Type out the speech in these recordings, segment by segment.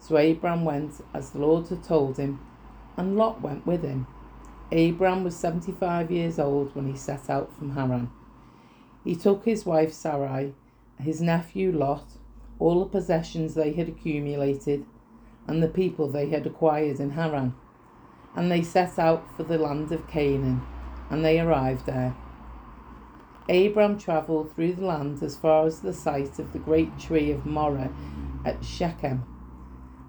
So Abram went as the Lord had told him, and Lot went with him. Abram was seventy five years old when he set out from Haran. He took his wife Sarai, his nephew Lot, all the possessions they had accumulated, and the people they had acquired in Haran. And they set out for the land of Canaan, and they arrived there. Abram travelled through the land as far as the site of the great tree of Moreh at Shechem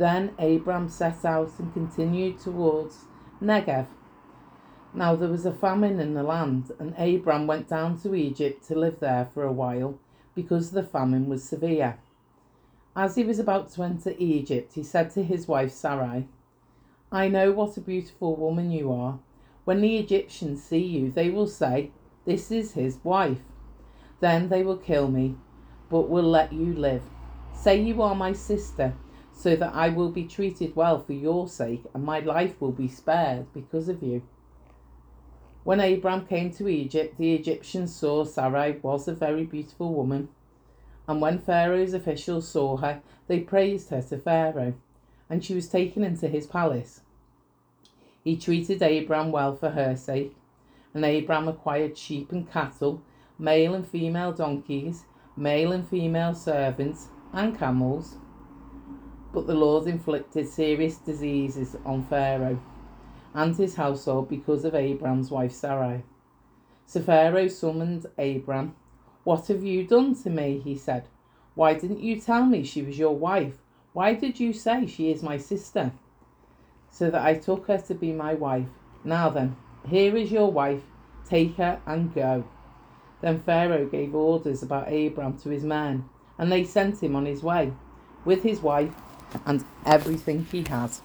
Then Abram set out and continued towards Negev. Now there was a famine in the land, and Abram went down to Egypt to live there for a while because the famine was severe. As he was about to enter Egypt, he said to his wife Sarai, I know what a beautiful woman you are. When the Egyptians see you, they will say, This is his wife. Then they will kill me, but will let you live. Say you are my sister so that I will be treated well for your sake, and my life will be spared because of you. When Abram came to Egypt, the Egyptians saw Sarai was a very beautiful woman. And when Pharaoh's officials saw her, they praised her to Pharaoh, and she was taken into his palace. He treated Abram well for her sake, and Abram acquired sheep and cattle, male and female donkeys, male and female servants, and camels. But the Lord inflicted serious diseases on Pharaoh and his household because of Abram's wife Sarai. So Pharaoh summoned Abram. What have you done to me? he said. Why didn't you tell me she was your wife? Why did you say she is my sister? So that I took her to be my wife. Now then, here is your wife. Take her and go. Then Pharaoh gave orders about Abram to his men, and they sent him on his way with his wife and everything he has.